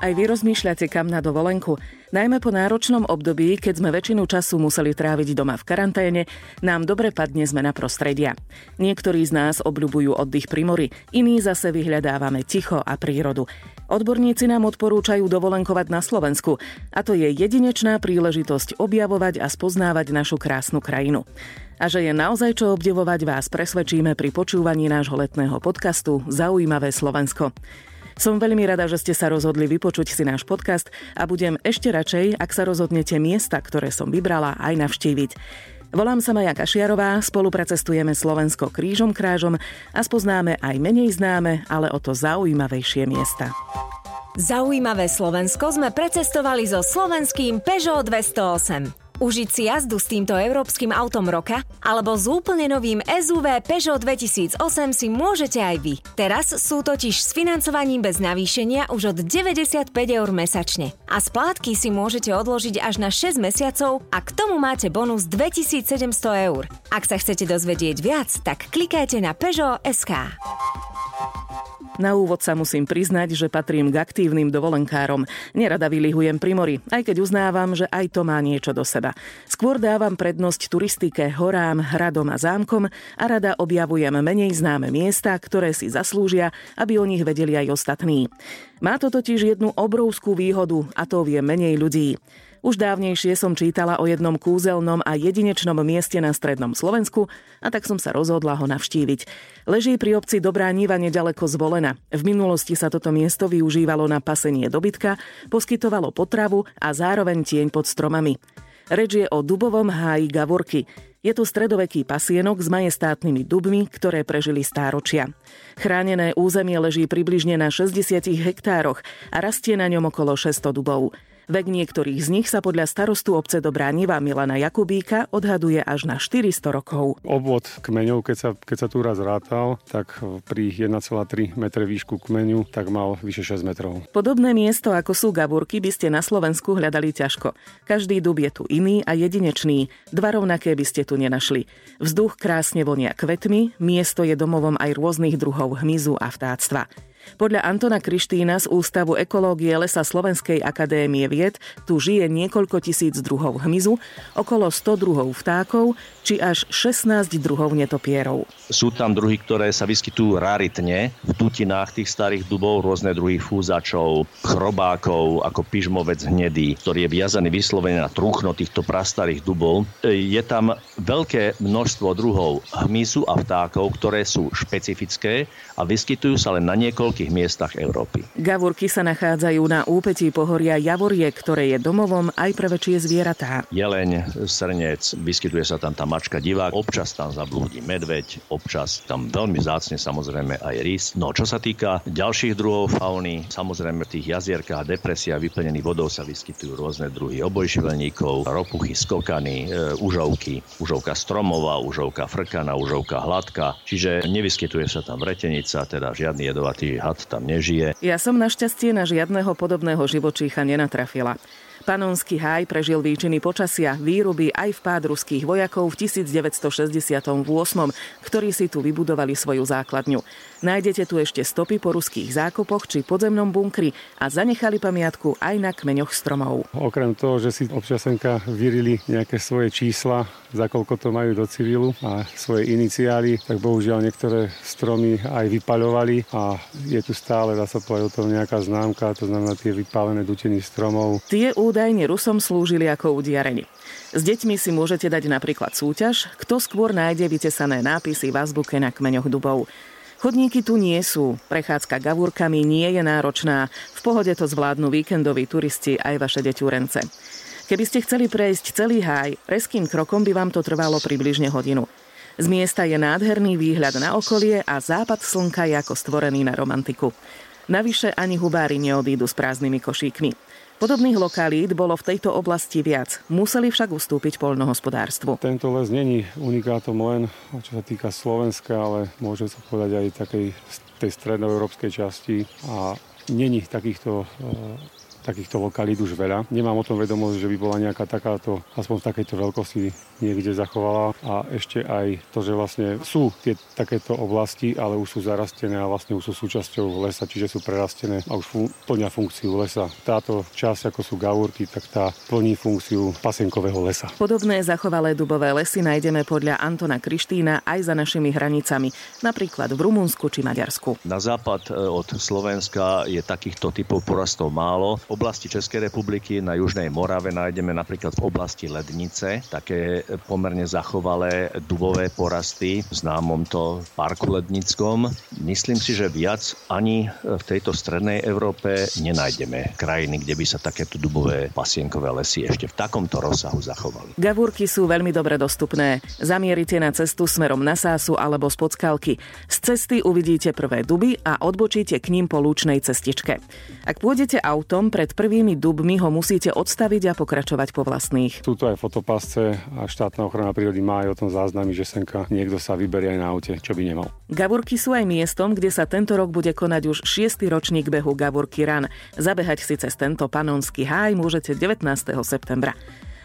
Aj vy rozmýšľate kam na dovolenku? Najmä po náročnom období, keď sme väčšinu času museli tráviť doma v karanténe, nám dobre padne zmena prostredia. Niektorí z nás obľubujú oddych pri mori, iní zase vyhľadávame ticho a prírodu. Odborníci nám odporúčajú dovolenkovať na Slovensku a to je jedinečná príležitosť objavovať a spoznávať našu krásnu krajinu. A že je naozaj čo obdivovať vás presvedčíme pri počúvaní nášho letného podcastu Zaujímavé Slovensko. Som veľmi rada, že ste sa rozhodli vypočuť si náš podcast a budem ešte radšej, ak sa rozhodnete miesta, ktoré som vybrala, aj navštíviť. Volám sa Maja Kašiarová, spolupracestujeme Slovensko krížom krážom a spoznáme aj menej známe, ale o to zaujímavejšie miesta. Zaujímavé Slovensko sme precestovali so slovenským Peugeot 208. Užiť si jazdu s týmto európskym autom roka alebo s úplne novým SUV Peugeot 2008 si môžete aj vy. Teraz sú totiž s financovaním bez navýšenia už od 95 eur mesačne. A splátky si môžete odložiť až na 6 mesiacov a k tomu máte bonus 2700 eur. Ak sa chcete dozvedieť viac, tak klikajte na Peugeot SK. Na úvod sa musím priznať, že patrím k aktívnym dovolenkárom. Nerada vylihujem pri mori, aj keď uznávam, že aj to má niečo do seba. Skôr dávam prednosť turistike, horám, hradom a zámkom a rada objavujem menej známe miesta, ktoré si zaslúžia, aby o nich vedeli aj ostatní. Má to totiž jednu obrovskú výhodu a to vie menej ľudí. Už dávnejšie som čítala o jednom kúzelnom a jedinečnom mieste na strednom Slovensku a tak som sa rozhodla ho navštíviť. Leží pri obci Dobrá Niva nedaleko zvolená. V minulosti sa toto miesto využívalo na pasenie dobytka, poskytovalo potravu a zároveň tieň pod stromami. Reč je o dubovom háji Gavorky. Je to stredoveký pasienok s majestátnymi dubmi, ktoré prežili stáročia. Chránené územie leží približne na 60 hektároch a rastie na ňom okolo 600 dubov. Vek niektorých z nich sa podľa starostu obce Dobrá Niva Milana Jakubíka odhaduje až na 400 rokov. Obvod kmeňov, keď sa, keď sa tu raz rátal, tak pri 1,3 metre výšku kmeňu tak mal vyše 6 metrov. Podobné miesto ako sú Gaburky by ste na Slovensku hľadali ťažko. Každý dub je tu iný a jedinečný. Dva rovnaké by ste tu nenašli. Vzduch krásne vonia kvetmi, miesto je domovom aj rôznych druhov hmyzu a vtáctva. Podľa Antona Krištína z Ústavu ekológie Lesa Slovenskej akadémie vied tu žije niekoľko tisíc druhov hmyzu, okolo 100 druhov vtákov či až 16 druhov netopierov. Sú tam druhy, ktoré sa vyskytujú raritne v dutinách tých starých dubov, rôzne druhy fúzačov, chrobákov, ako pyžmovec hnedý, ktorý je viazaný vyslovene na trúchno týchto prastarých dubov. Je tam veľké množstvo druhov hmyzu a vtákov, ktoré sú špecifické a vyskytujú sa len na niekoľkých miestach Európy. Gavurky sa nachádzajú na úpetí pohoria Javorie, ktoré je domovom aj pre väčšie zvieratá. Jeleň, srnec, vyskytuje sa tam tá mačka divák, občas tam zablúdi medveď, občas tam veľmi zácne samozrejme aj rys. No čo sa týka ďalších druhov fauny, samozrejme v tých jazierkách depresia vyplnených vodou sa vyskytujú rôzne druhy obojživelníkov, ropuchy, skokany, e, užovky, užovka stromová, užovka frkana, užovka hladka, čiže nevyskytuje sa tam vretenic sa teda žiadny jedovatý had tam nežije. Ja som našťastie na žiadneho podobného živočícha nenatrafila. Panonský háj prežil výčiny počasia, výruby aj vpád ruských vojakov v 1968, ktorí si tu vybudovali svoju základňu. Nájdete tu ešte stopy po ruských zákopoch či podzemnom bunkri a zanechali pamiatku aj na kmeňoch stromov. Okrem toho, že si občasenka vyrili nejaké svoje čísla, za koľko to majú do civilu a svoje iniciály, tak bohužiaľ niektoré stromy aj vypaľovali a je tu stále, dá sa povedať o tom nejaká známka, to znamená tie vypálené dutiny stromov. Tie údajne Rusom slúžili ako udiarenie. S deťmi si môžete dať napríklad súťaž, kto skôr nájde vytesané nápisy v azbuke na kmeňoch dubov. Chodníky tu nie sú, prechádzka gavúrkami nie je náročná, v pohode to zvládnu víkendoví turisti aj vaše deťúrence. Keby ste chceli prejsť celý háj, reským krokom by vám to trvalo približne hodinu. Z miesta je nádherný výhľad na okolie a západ slnka je ako stvorený na romantiku. Navyše ani hubári neodídu s prázdnymi košíkmi. Podobných lokalít bolo v tejto oblasti viac. Museli však ustúpiť poľnohospodárstvu. Tento les není unikátom len, čo sa týka Slovenska, ale môže sa povedať aj takej tej strednoeurópskej časti a není takýchto takýchto lokalít už veľa. Nemám o tom vedomosť, že by bola nejaká takáto, aspoň v takejto veľkosti niekde zachovala. A ešte aj to, že vlastne sú tie takéto oblasti, ale už sú zarastené a vlastne už sú súčasťou lesa, čiže sú prerastené a už fun- plnia funkciu lesa. Táto časť, ako sú gavúrky, tak tá plní funkciu pasienkového lesa. Podobné zachovalé dubové lesy nájdeme podľa Antona Krištína aj za našimi hranicami, napríklad v Rumunsku či Maďarsku. Na západ e, od Slovenska je takýchto typov porastov málo. Oblasti Českej republiky na Južnej Morave nájdeme napríklad v oblasti Lednice také pomerne zachovalé dubové porasty známom to parku Lednickom. Myslím si, že viac ani v tejto strednej Európe nenájdeme krajiny, kde by sa takéto dubové pasienkové lesy ešte v takomto rozsahu zachovali. Gavúrky sú veľmi dobre dostupné. Zamierite na cestu smerom na Sásu alebo z Podskalky. Z cesty uvidíte prvé duby a odbočíte k ním po lúčnej cestičke. Ak pôjdete autom, pred prvými dubmi ho musíte odstaviť a pokračovať po vlastných. Sú to aj fotopasce a štátna ochrana prírody má aj o tom záznamy, že senka niekto sa vyberie aj na aute, čo by nemal. Gavurky sú aj miestom, kde sa tento rok bude konať už 6. ročník behu Gavurky Run. Zabehať si cez tento panonský háj môžete 19. septembra.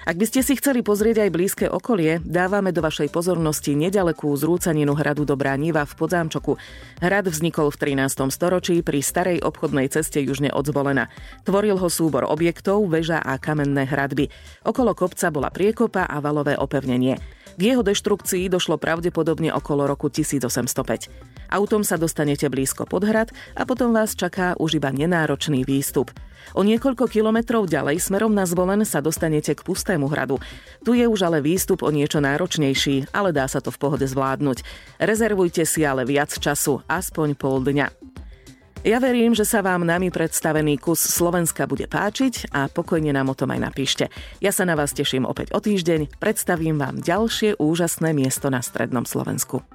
Ak by ste si chceli pozrieť aj blízke okolie, dávame do vašej pozornosti nedalekú zrúcaninu hradu Dobrá Niva v Podzámčoku. Hrad vznikol v 13. storočí pri starej obchodnej ceste južne od Zvolena. Tvoril ho súbor objektov, väža a kamenné hradby. Okolo kopca bola priekopa a valové opevnenie. K jeho deštrukcii došlo pravdepodobne okolo roku 1805. Autom sa dostanete blízko pod hrad a potom vás čaká už iba nenáročný výstup. O niekoľko kilometrov ďalej smerom na zvolen sa dostanete k pustému hradu. Tu je už ale výstup o niečo náročnejší, ale dá sa to v pohode zvládnuť. Rezervujte si ale viac času, aspoň pol dňa. Ja verím, že sa vám nami predstavený kus Slovenska bude páčiť a pokojne nám o tom aj napíšte. Ja sa na vás teším opäť o týždeň, predstavím vám ďalšie úžasné miesto na strednom Slovensku.